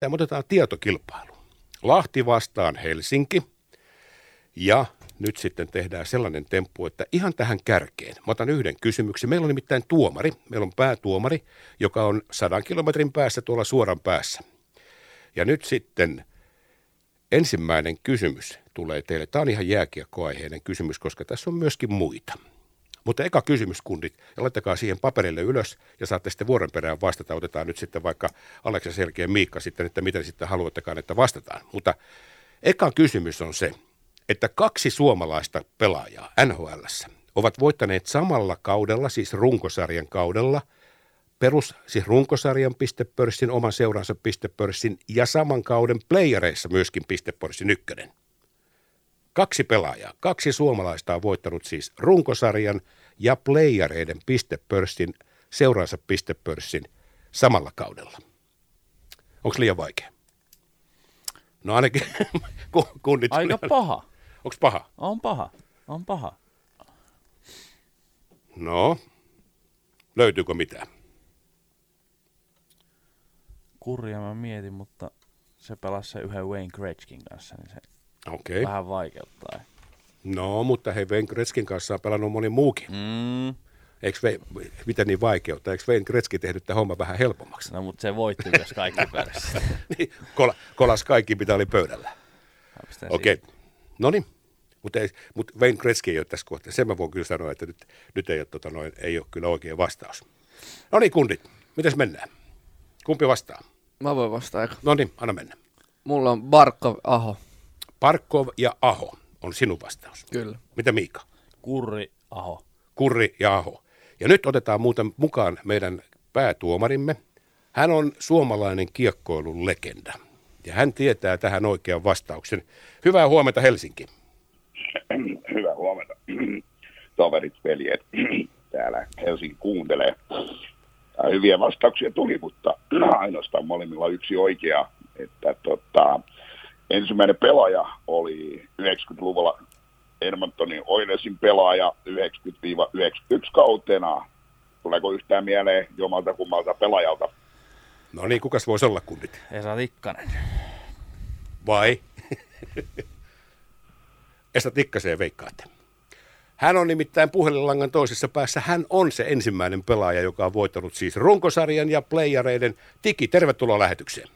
Me otetaan tietokilpailu. Lahti vastaan Helsinki. Ja nyt sitten tehdään sellainen temppu, että ihan tähän kärkeen. Mä otan yhden kysymyksen. Meillä on nimittäin tuomari. Meillä on päätuomari, joka on sadan kilometrin päässä tuolla suoran päässä. Ja nyt sitten ensimmäinen kysymys tulee teille. Tämä on ihan jääkiekkoaiheinen kysymys, koska tässä on myöskin muita. Mutta eka kysymys, kundit, ja laittakaa siihen paperille ylös ja saatte sitten vuoren perään vastata. Otetaan nyt sitten vaikka Aleksa Selkeä Miikka sitten, että miten sitten haluattekaan, että vastataan. Mutta eka kysymys on se, että kaksi suomalaista pelaajaa NHL ovat voittaneet samalla kaudella, siis runkosarjan kaudella, perus, siis runkosarjan pistepörssin, oman seuransa pistepörssin ja saman kauden playereissa myöskin pistepörssin ykkönen. Kaksi pelaajaa, kaksi suomalaista on voittanut siis runkosarjan ja playereiden pistepörssin, seuransa pistepörssin samalla kaudella. Onko liian vaikea? No ainakin kunnit. Aika paha. Onko paha? On paha. On paha. No, löytyykö mitään? Kurja mä mietin, mutta se pelasi se yhden Wayne Gretzkin kanssa, niin se Okei. vähän vaikeuttaa. No, mutta hei, Wayne Gretzkin kanssa on pelannut moni muukin. Mm. Eikö Ve, mitä niin vaikeutta? Eikö Wayne Gretzky tehnyt tämän homman vähän helpommaksi? No, mutta se voitti myös kaikki pörssit. niin, kola, kolas kaikki, mitä oli pöydällä. Okei. Okay. No niin. Mutta mut Wayne Gretzky ei ole tässä kohtaa. Sen mä voin kyllä sanoa, että nyt, nyt ei, ole, tota, noin, ei ole kyllä oikea vastaus. No niin, kundit. Mitäs mennään? Kumpi vastaa? Mä voin vastata. No niin, anna mennä. Mulla on Barkov Aho. Parkov ja Aho on sinun vastaus. Kyllä. Mitä Miika? Kurri Aho. Kurri ja Aho. Ja nyt otetaan muuten mukaan meidän päätuomarimme. Hän on suomalainen kiekkoilun legenda. Ja hän tietää tähän oikean vastauksen. Hyvää huomenta Helsinki. Hyvää huomenta. Toverit, veljet. Täällä Helsinki kuuntelee. Hyviä vastauksia tuli, mutta ainoastaan molemmilla yksi oikea. Että tota, ensimmäinen pelaaja oli 90-luvulla Edmontonin Oilesin pelaaja 90-91 kautena. Tuleeko yhtään mieleen jomalta kummalta pelaajalta? No niin, kukas voisi olla kunnit? Esa Tikkanen. Vai? Esa Tikkaseen veikkaatte. Hän on nimittäin puhelinlangan toisessa päässä. Hän on se ensimmäinen pelaaja, joka on voittanut siis runkosarjan ja playareiden. Tiki, tervetuloa lähetykseen.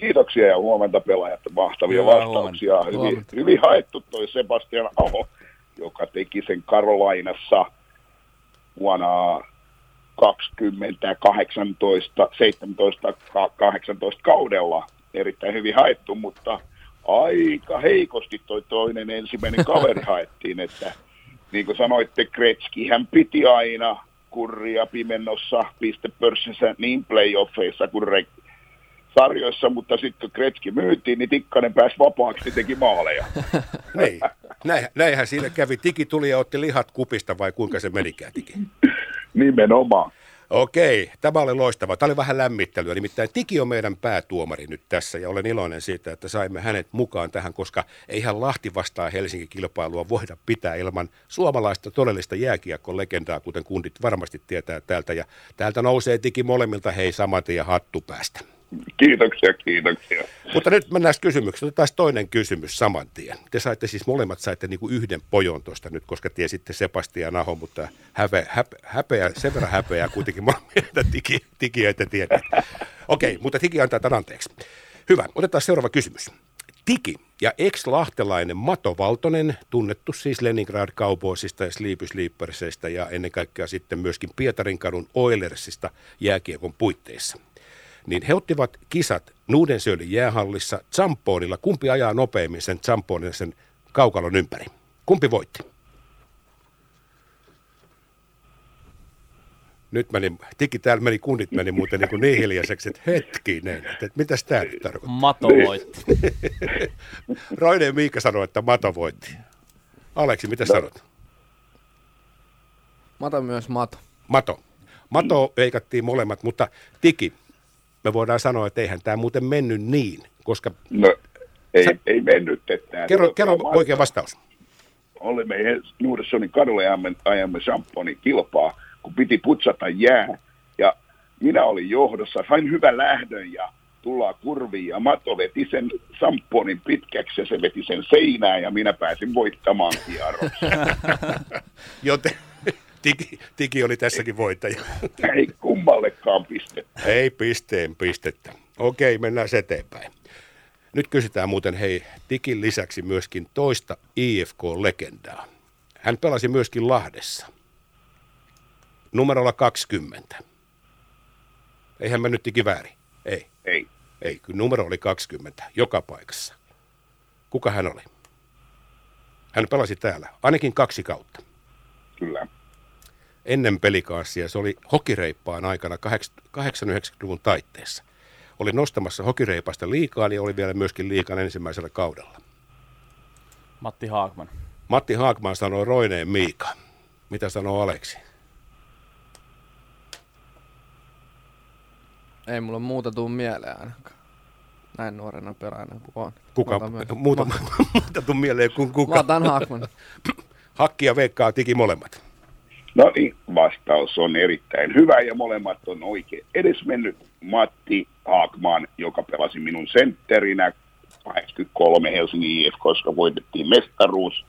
Kiitoksia ja huomenta pelaajat. Mahtavia Hyvää vastauksia. huomenta. Hyvin, Huomenta. hyvin haettu toi Sebastian Aho, joka teki sen Karolainassa vuonna 2018, 17, 18 kaudella. Erittäin hyvin haettu, mutta aika heikosti toi toinen ensimmäinen kaveri haettiin, että niin kuin sanoitte, Kretski hän piti aina kurria pimennossa pistepörssissä niin playoffeissa kuin sarjoissa, mutta sitten kun Kretski myytiin, niin Tikkanen pääsi vapaaksi ja teki maaleja. Niin. Näin, näinhän siinä kävi. Tiki tuli ja otti lihat kupista vai kuinka se menikään Tiki? Nimenomaan. Okei, tämä oli loistava. Tämä oli vähän lämmittelyä. Nimittäin Tiki on meidän päätuomari nyt tässä ja olen iloinen siitä, että saimme hänet mukaan tähän, koska eihän Lahti vastaa Helsinki-kilpailua voida pitää ilman suomalaista todellista jääkiekko-legendaa, kuten kundit varmasti tietää täältä. Ja täältä nousee Tiki molemmilta hei saman tien hattu päästä. Kiitoksia, kiitoksia. Mutta nyt mennään kysymykseen. Otetaan toinen kysymys saman tien. Te saitte siis molemmat saitte niin kuin yhden pojon tuosta nyt, koska tiesitte Sebastian Aho, mutta häpeä, häpeä, sen verran häpeää kuitenkin molemmilta tiki, tiki ette tiedä. Okei, mutta Tiki antaa tämän anteeksi. Hyvä, otetaan seuraava kysymys. Tiki ja ex-lahtelainen Mato Valtonen, tunnettu siis Leningrad Cowboysista ja Sleepy ja ennen kaikkea sitten myöskin Pietarinkadun Oilersista jääkiekon puitteissa niin he ottivat kisat Nuudensöölin jäähallissa Zampoonilla. Kumpi ajaa nopeimmin sen Zampoonin sen kaukalon ympäri? Kumpi voitti? Nyt meni, tiki täällä meni, kunnit meni muuten niin, kuin niin hiljaiseksi, että hetkinen, että, mitäs tämä nyt tarkoittaa? Mato voitti. Roine ja Miikka sanoi, että Mato voitti. Aleksi, mitä sanot? Mä otan myös Mato. Mato. Mato veikattiin molemmat, mutta Tiki, me voidaan sanoa, että eihän tämä muuten mennyt niin, koska No, ei, Sä- ei mennyt. Että kerro, kerro oikea vastaus. Olimme Nuudessonin kadulla ja ajamme, ajamme Champonin kilpaa, kun piti putsata jää. Ja minä olin johdossa, sain hyvän lähdön ja tullaan kurviin ja Mato veti sen samponin pitkäksi ja se veti sen seinään ja minä pääsin voittamaan kierroksen. Joten tiki, tiki oli tässäkin voittaja. Ei kummallekaan pistettä. Ei pisteen pistettä. Okei, mennään eteenpäin. Nyt kysytään muuten hei Tikin lisäksi myöskin toista IFK-legendaa. Hän pelasi myöskin Lahdessa. Numerolla 20. Eihän mä nyt Tiki väärin. Ei, Ei, ei, kyllä numero oli 20 joka paikassa. Kuka hän oli? Hän pelasi täällä ainakin kaksi kautta. kyllä. Ennen pelikaassia. Se oli hokireippaan aikana 80-90-luvun taitteessa. Oli nostamassa hokireipasta liikaa, niin oli vielä myöskin liikan ensimmäisellä kaudella. Matti Haakman. Matti Haakman sanoi Roineen Miika. Mitä sanoo Aleksi? Ei mulla muuta tuu mieleen ainakaan. Näin nuorena peräinen kun on. Kuka? Mä Muuta, Mä, muuta tuu mieleen kuin mä kuka. otan Haakman. Hakki ja Veikkaa tiki molemmat. No niin, vastaus on erittäin hyvä ja molemmat on oikein edesmennyt. Matti Haakman, joka pelasi minun sentterinä 83 Helsingin IF, koska voitettiin mestaruus.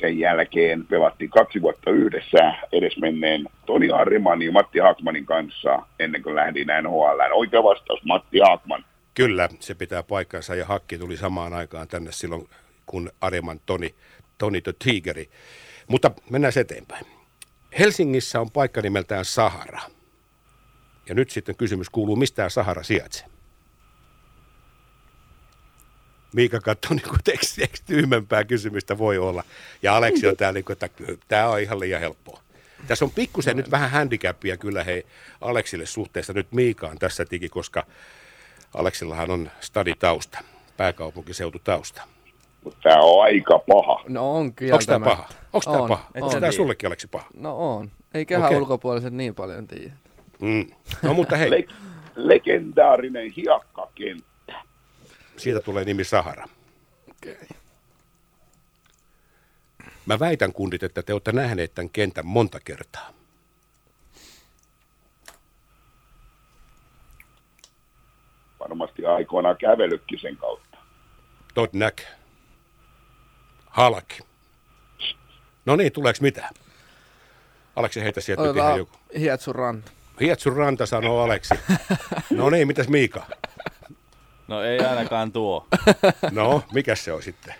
Sen jälkeen pelattiin kaksi vuotta yhdessä edesmenneen Toni Arriman ja Matti Haakmanin kanssa ennen kuin lähdin NHL. Oikea vastaus Matti Haakman. Kyllä, se pitää paikkansa ja Hakki tuli samaan aikaan tänne silloin, kun Ariman Toni, Toni the Tigeri. Mutta mennään eteenpäin. Helsingissä on paikka nimeltään Sahara. Ja nyt sitten kysymys kuuluu, mistä tämä Sahara sijaitsee? Miika katsoo, niin kuin teksti, eikö tyhmempää kysymystä voi olla. Ja Aleksi on täällä, niin kuin, että tämä on ihan liian helppoa. Tässä on pikkusen nyt vähän handicapia kyllä hei Aleksille suhteessa nyt Miikaan tässä tiki, koska Aleksillahan on staditausta, pääkaupunkiseututausta. Mutta tämä on aika paha. No on kyllä Onko tämä paha? Onko tämä paha? Onko tämä tiedä. sullekin Aleksi paha? No on. Ei kehä okay. ulkopuoliset niin paljon tiedä. Mm. No mutta hei, Le- legendaarinen hiekkakenttä. siitä tulee nimi Sahara. Okei. Okay. Mä väitän kundit, että te olette nähneet tämän kentän monta kertaa. Varmasti aikoinaan kävellytkin sen kautta. Tot näkee. Halki. No niin, tuleeko mitään? Aleksi heitä sieltä nyt ihan joku. Hietsun ranta. Hietsun ranta sanoo Aleksi. No niin, mitäs Miika? No ei ainakaan tuo. No, mikä se on sitten?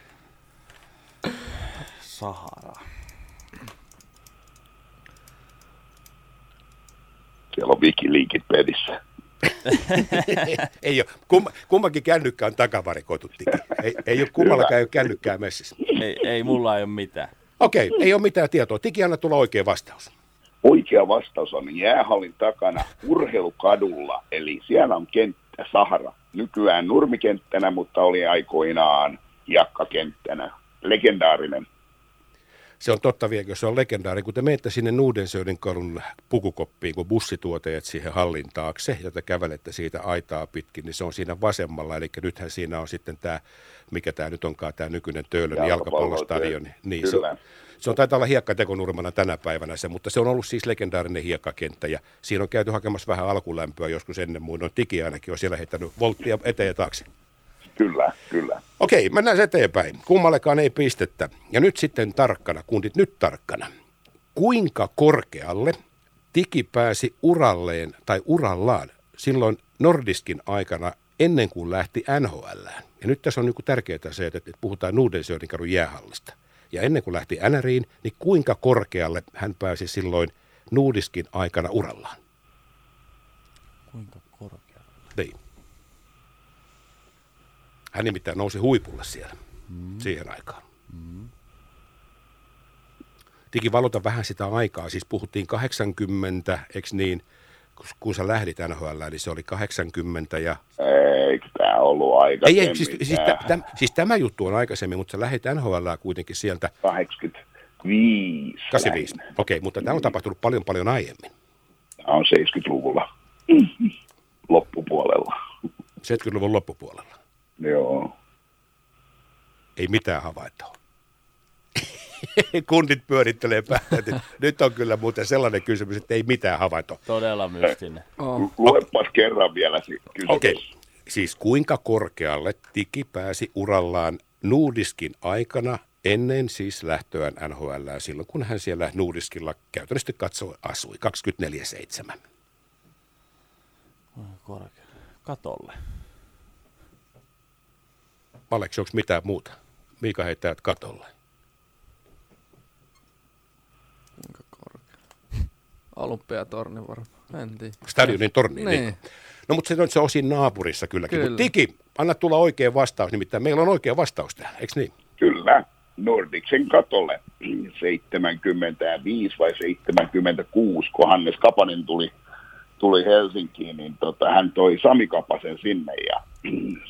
Sahara. Siellä on Wikileakit pelissä. ei ole. Kum, kummankin kännykkä on takavarikoitu tiki. Ei, ei ole kummallakaan ei ole kännykkää messissä. Ei, ei mulla ei ole mitään. Okei, ei ole mitään tietoa. Tiki anna tulla oikea vastaus. Oikea vastaus on jäähallin takana urheilukadulla, eli siellä on kenttä Sahara. Nykyään nurmikenttänä, mutta oli aikoinaan hiekkakenttänä. Legendaarinen. Se on totta vielä, jos se on legendaari. Kun te menette sinne Nuudensöödin kadun pukukoppiin, kun bussituoteet siihen hallin taakse, ja te kävelette siitä aitaa pitkin, niin se on siinä vasemmalla. Eli nythän siinä on sitten tämä, mikä tämä nyt onkaan, tämä nykyinen Töölön jalkapallostadion. Niin, se, Kyllä. se on taitaa olla hiekkatekonurmana tänä päivänä se, mutta se on ollut siis legendaarinen hiekkakenttä. Ja siinä on käyty hakemassa vähän alkulämpöä joskus ennen muinoin. Tiki ainakin on siellä heittänyt volttia eteen ja taakse. Kyllä, kyllä. Okei, mennään eteenpäin. Kummallekaan ei pistettä. Ja nyt sitten tarkkana, kundit nyt tarkkana. Kuinka korkealle Tiki pääsi uralleen tai urallaan silloin Nordiskin aikana ennen kuin lähti NHL. Ja nyt tässä on niin tärkeää se, että että puhutaan Nudensöörin kadun jäähallista. Ja ennen kuin lähti NRiin, niin kuinka korkealle hän pääsi silloin Nudiskin aikana urallaan? Kuinka korkea? Niin. Hän nimittäin nousi huipulle siellä mm. siihen aikaan. Mm. Valota vähän sitä aikaa, siis puhuttiin 80, eikö niin, kun, sä lähdit NHL, niin se oli 80 ja... Eikö tämä ollut aika Ei, ei, siis, siis, tä, täm, siis tämä juttu on aikaisemmin, mutta sä lähdit NHL kuitenkin sieltä 85. 85. lähinnä. Okei, okay, mutta tämä on tapahtunut paljon paljon aiemmin. Tämä on 70-luvulla loppupuolella. 70-luvun loppupuolella. Joo. Ei mitään havaintoa. Kundit pyörittelee päätä. Nyt on kyllä muuten sellainen kysymys, että ei mitään havaintoa. Todella mystinen. Oh. Luepas kerran vielä se kysymys. Okei. Siis kuinka korkealle Tiki pääsi urallaan Nuudiskin aikana ennen siis lähtöään NHL silloin, kun hän siellä Nuudiskilla käytännössä katsoi asui 24-7. Korkea. Katolle. Aleksi, onko mitään muuta? Miika heittää katolle. Kuinka korkea? Olympiatorni varmaan. En tiedä. Stadionin torni. Niin. Niin. No mutta se on se osin naapurissa kylläkin. Kyllä. Mutta Tiki, anna tulla oikea vastaus, nimittäin meillä on oikea vastaus tähän, eikö niin? Kyllä, Nordiksen katolle 75 vai 76, kun Hannes Kapanen tuli, tuli Helsinkiin, niin tota, hän toi Sami Kapasen sinne ja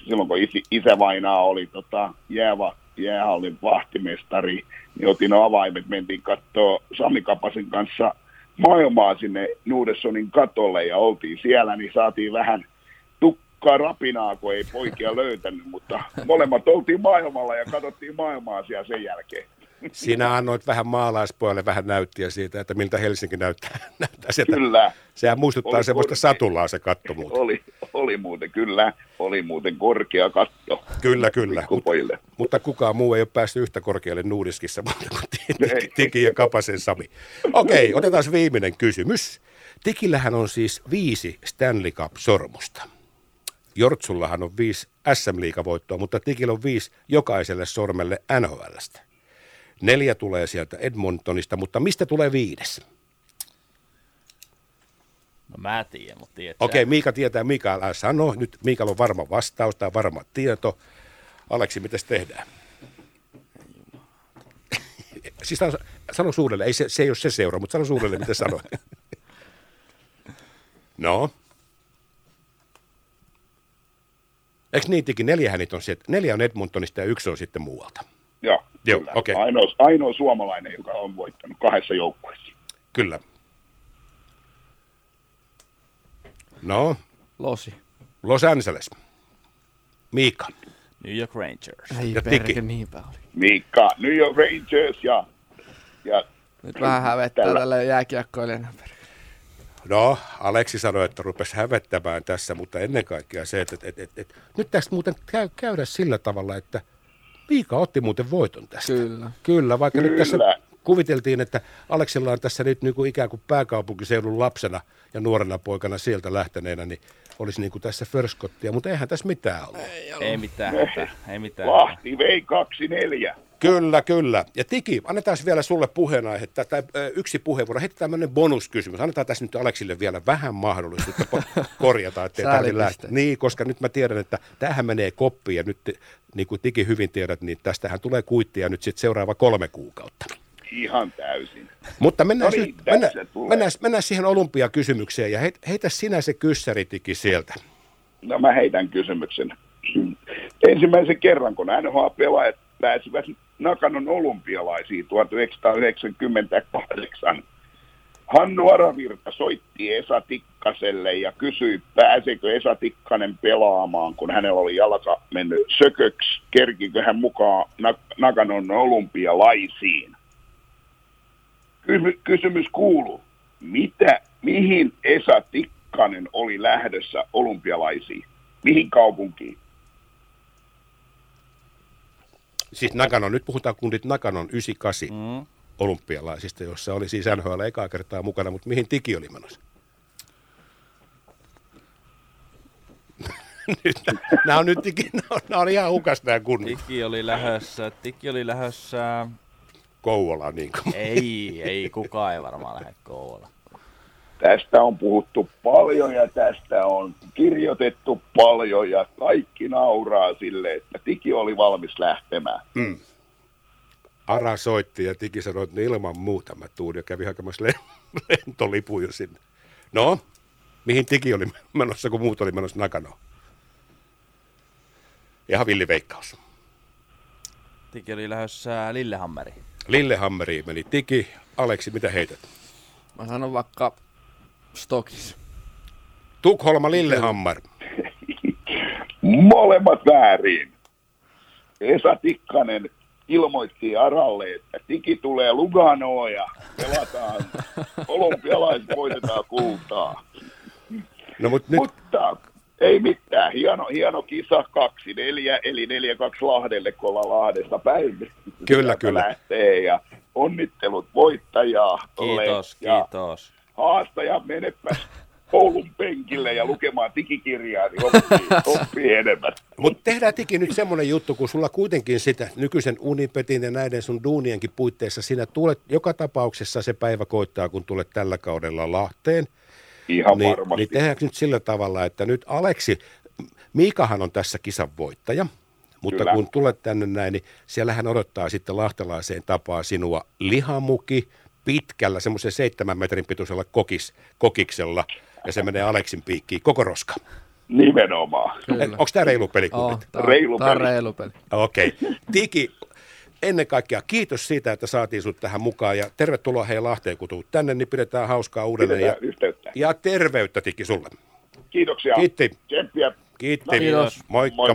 silloin kun isi, isä vainaa oli tota, jäävä, jäähallin vahtimestari, niin otin avaimet, mentiin katsoa Sami Kapasen kanssa maailmaa sinne Nuudessonin katolle ja oltiin siellä, niin saatiin vähän tukkaa rapinaa, kun ei poikia löytänyt, mutta molemmat oltiin maailmalla ja katsottiin maailmaa siellä sen jälkeen. Sinä annoit vähän maalaispojalle vähän näyttiä siitä, että miltä Helsinki näyttää. näyttää sieltä. Kyllä, Sehän muistuttaa Oli semmoista korkea. satulaa se katto muuten. oli, oli muuten, kyllä, oli muuten korkea katto Kyllä, kyllä. Mut, pikkupojille. mutta kukaan muu ei ole päässyt yhtä korkealle Nuudiskissa Ei. Tiki- Tiki ja Kapasen Sami. Okei, otetaan viimeinen kysymys. Tikillähän on siis viisi Stanley Cup-sormusta. Jortsullahan on viisi SM-liigavoittoa, mutta Tikillä on viisi jokaiselle sormelle NHLstä. Neljä tulee sieltä Edmontonista, mutta mistä tulee viides? No mä tiedän, mutta tiedät Okei, Miika tietää, Miika älä sano. Nyt Miikalla on varma vastaus tai varma tieto. Aleksi, miten tehdään? siis sano, sano suurelle, ei se, se ei ole se seura, mutta sano suurelle, mitä sanoit. no. Eikö niitäkin? Neljähän niitä on sieltä. Neljä on Edmontonista ja yksi on sitten muualta. Joo, okei. ainoa, ainoa suomalainen, joka on voittanut kahdessa joukkueessa. Kyllä. No, Losi. Los Angeles. Miika. New York Rangers. Ei Ja perke, Tiki. niinpä oli. Miikka, New York Rangers ja, ja Nyt vähän hävettää Tällä- tälle jääkiekkoilijana. perke. No, Aleksi sanoi, että rupesi hävettämään tässä, mutta ennen kaikkea se, että, että, että, että, että nyt tästä muuten käy, käydä sillä tavalla, että Miika otti muuten voiton tästä. Kyllä. Kyllä, vaikka nyt tässä Kyllä. kuviteltiin, että Aleksilla on tässä nyt niin kuin ikään kuin pääkaupunkiseudun lapsena ja nuorena poikana sieltä lähteneenä, niin olisi niin kuin tässä förskottia, mutta eihän tässä mitään ollut. Ei mitään hätää, ei mitään. Lahti vei 2-4. Kyllä, kyllä. Ja Tiki, annetaan vielä sulle puheenaihe, tai, yksi puheenvuoro. Heitetään tämmöinen bonuskysymys. Annetaan tässä nyt Aleksille vielä vähän mahdollisuutta korjata, ettei tarvitse lähteä. Niin, koska nyt mä tiedän, että tämähän menee koppiin, ja nyt niin kuin Tiki hyvin tiedät, niin tästähän tulee kuittia nyt sitten seuraava kolme kuukautta. Ihan täysin. Mutta mennään, No niin, nyt, mennään, mennään, mennään siihen olympiakysymykseen, ja heit, heitä sinä se kyssäritiki sieltä. No mä heitän kysymyksen. Ensimmäisen kerran, kun NHL-pelaajat pääsivät Nakanon olympialaisiin 1998, Hannu Aravirta soitti Esa Tikkaselle ja kysyi, pääseekö Esa Tikkanen pelaamaan, kun hänellä oli jalka mennyt sököksi, kerkikö hän mukaan Nak- Nakanon olympialaisiin. Kysy- kysymys kuuluu, mitä, mihin Esa Tikkanen oli lähdössä olympialaisiin? Mihin kaupunkiin? Siis Nakanon, nyt puhutaan kundit Nakanon 98 Mm. olympialaisista, jossa oli siis NHL ekaa kertaa mukana, mutta mihin Tiki oli menossa? nyt, nämä on nyt Tiki, nämä on, ihan hukas nämä kunnat. Tiki oli lähössä, Tiki oli lähössä, Kouvola niin kuin. ei, ei kukaan ei varmaan lähde kouluun. Tästä on puhuttu paljon ja tästä on kirjoitettu paljon ja kaikki nauraa sille, että Tiki oli valmis lähtemään. Ara soitti ja Tiki sanoi, että ilman muuta mä tuun ja kävi hakemassa le- lentolipun jo sinne. No, mihin Tiki oli menossa, kun muut oli menossa Nakanoon? Ihan villiveikkaus. Tiki oli lähössä Lillehammeri. Lillehammeriin meni Tiki. Aleksi, mitä heität? Mä sanon vaikka Stokis. Tukholma Lillehammar. Molemmat väärin. Esa Tikkanen ilmoitti Aralle, että Tiki tulee Luganoon ja pelataan olympialaiset, voitetaan kultaa. No mutta nyt, Mutta Ei mitään, hieno, hieno kisa 2-4, eli 4-2 Lahdelle, kun ollaan Lahdesta päin. Kyllä, Sieltä kyllä. Lähtee ja onnittelut voittajaa. Kiitos, ja kiitos. Haastaja menepä koulun penkille ja lukemaan digikirjaa, niin oppii, oppii enemmän. Mutta tehdään Tiki nyt semmoinen juttu, kun sulla kuitenkin sitä nykyisen Unipetin ja näiden sun duunienkin puitteissa, sinä tulet, joka tapauksessa se päivä koittaa, kun tulet tällä kaudella Lahteen. Ihan niin, varmasti. niin tehdäänkö nyt sillä tavalla, että nyt Aleksi, Miikahan on tässä kisan voittaja, mutta Kyllä. kun tulet tänne näin, niin siellähän odottaa sitten lahtelaiseen tapaa sinua lihamuki pitkällä, semmoisen seitsemän metrin pituisella kokis, kokiksella, ja se menee Aleksin piikkiin koko roska. Nimenomaan. Kyllä. Onko tämä reilu peli? Oh, tää, Reilu tää peli. reilu peli. Okei. Okay. Tiki, ennen kaikkea kiitos siitä, että saatiin sut tähän mukaan ja tervetuloa hei Lahteen, kun tuut tänne, niin pidetään hauskaa uudelleen. Ja, yhteyttä. ja terveyttä Tiki sulle. Kiitoksia. Kiitti. Tsemppiä. Kiitti. Kiitos. Moikka. Moi.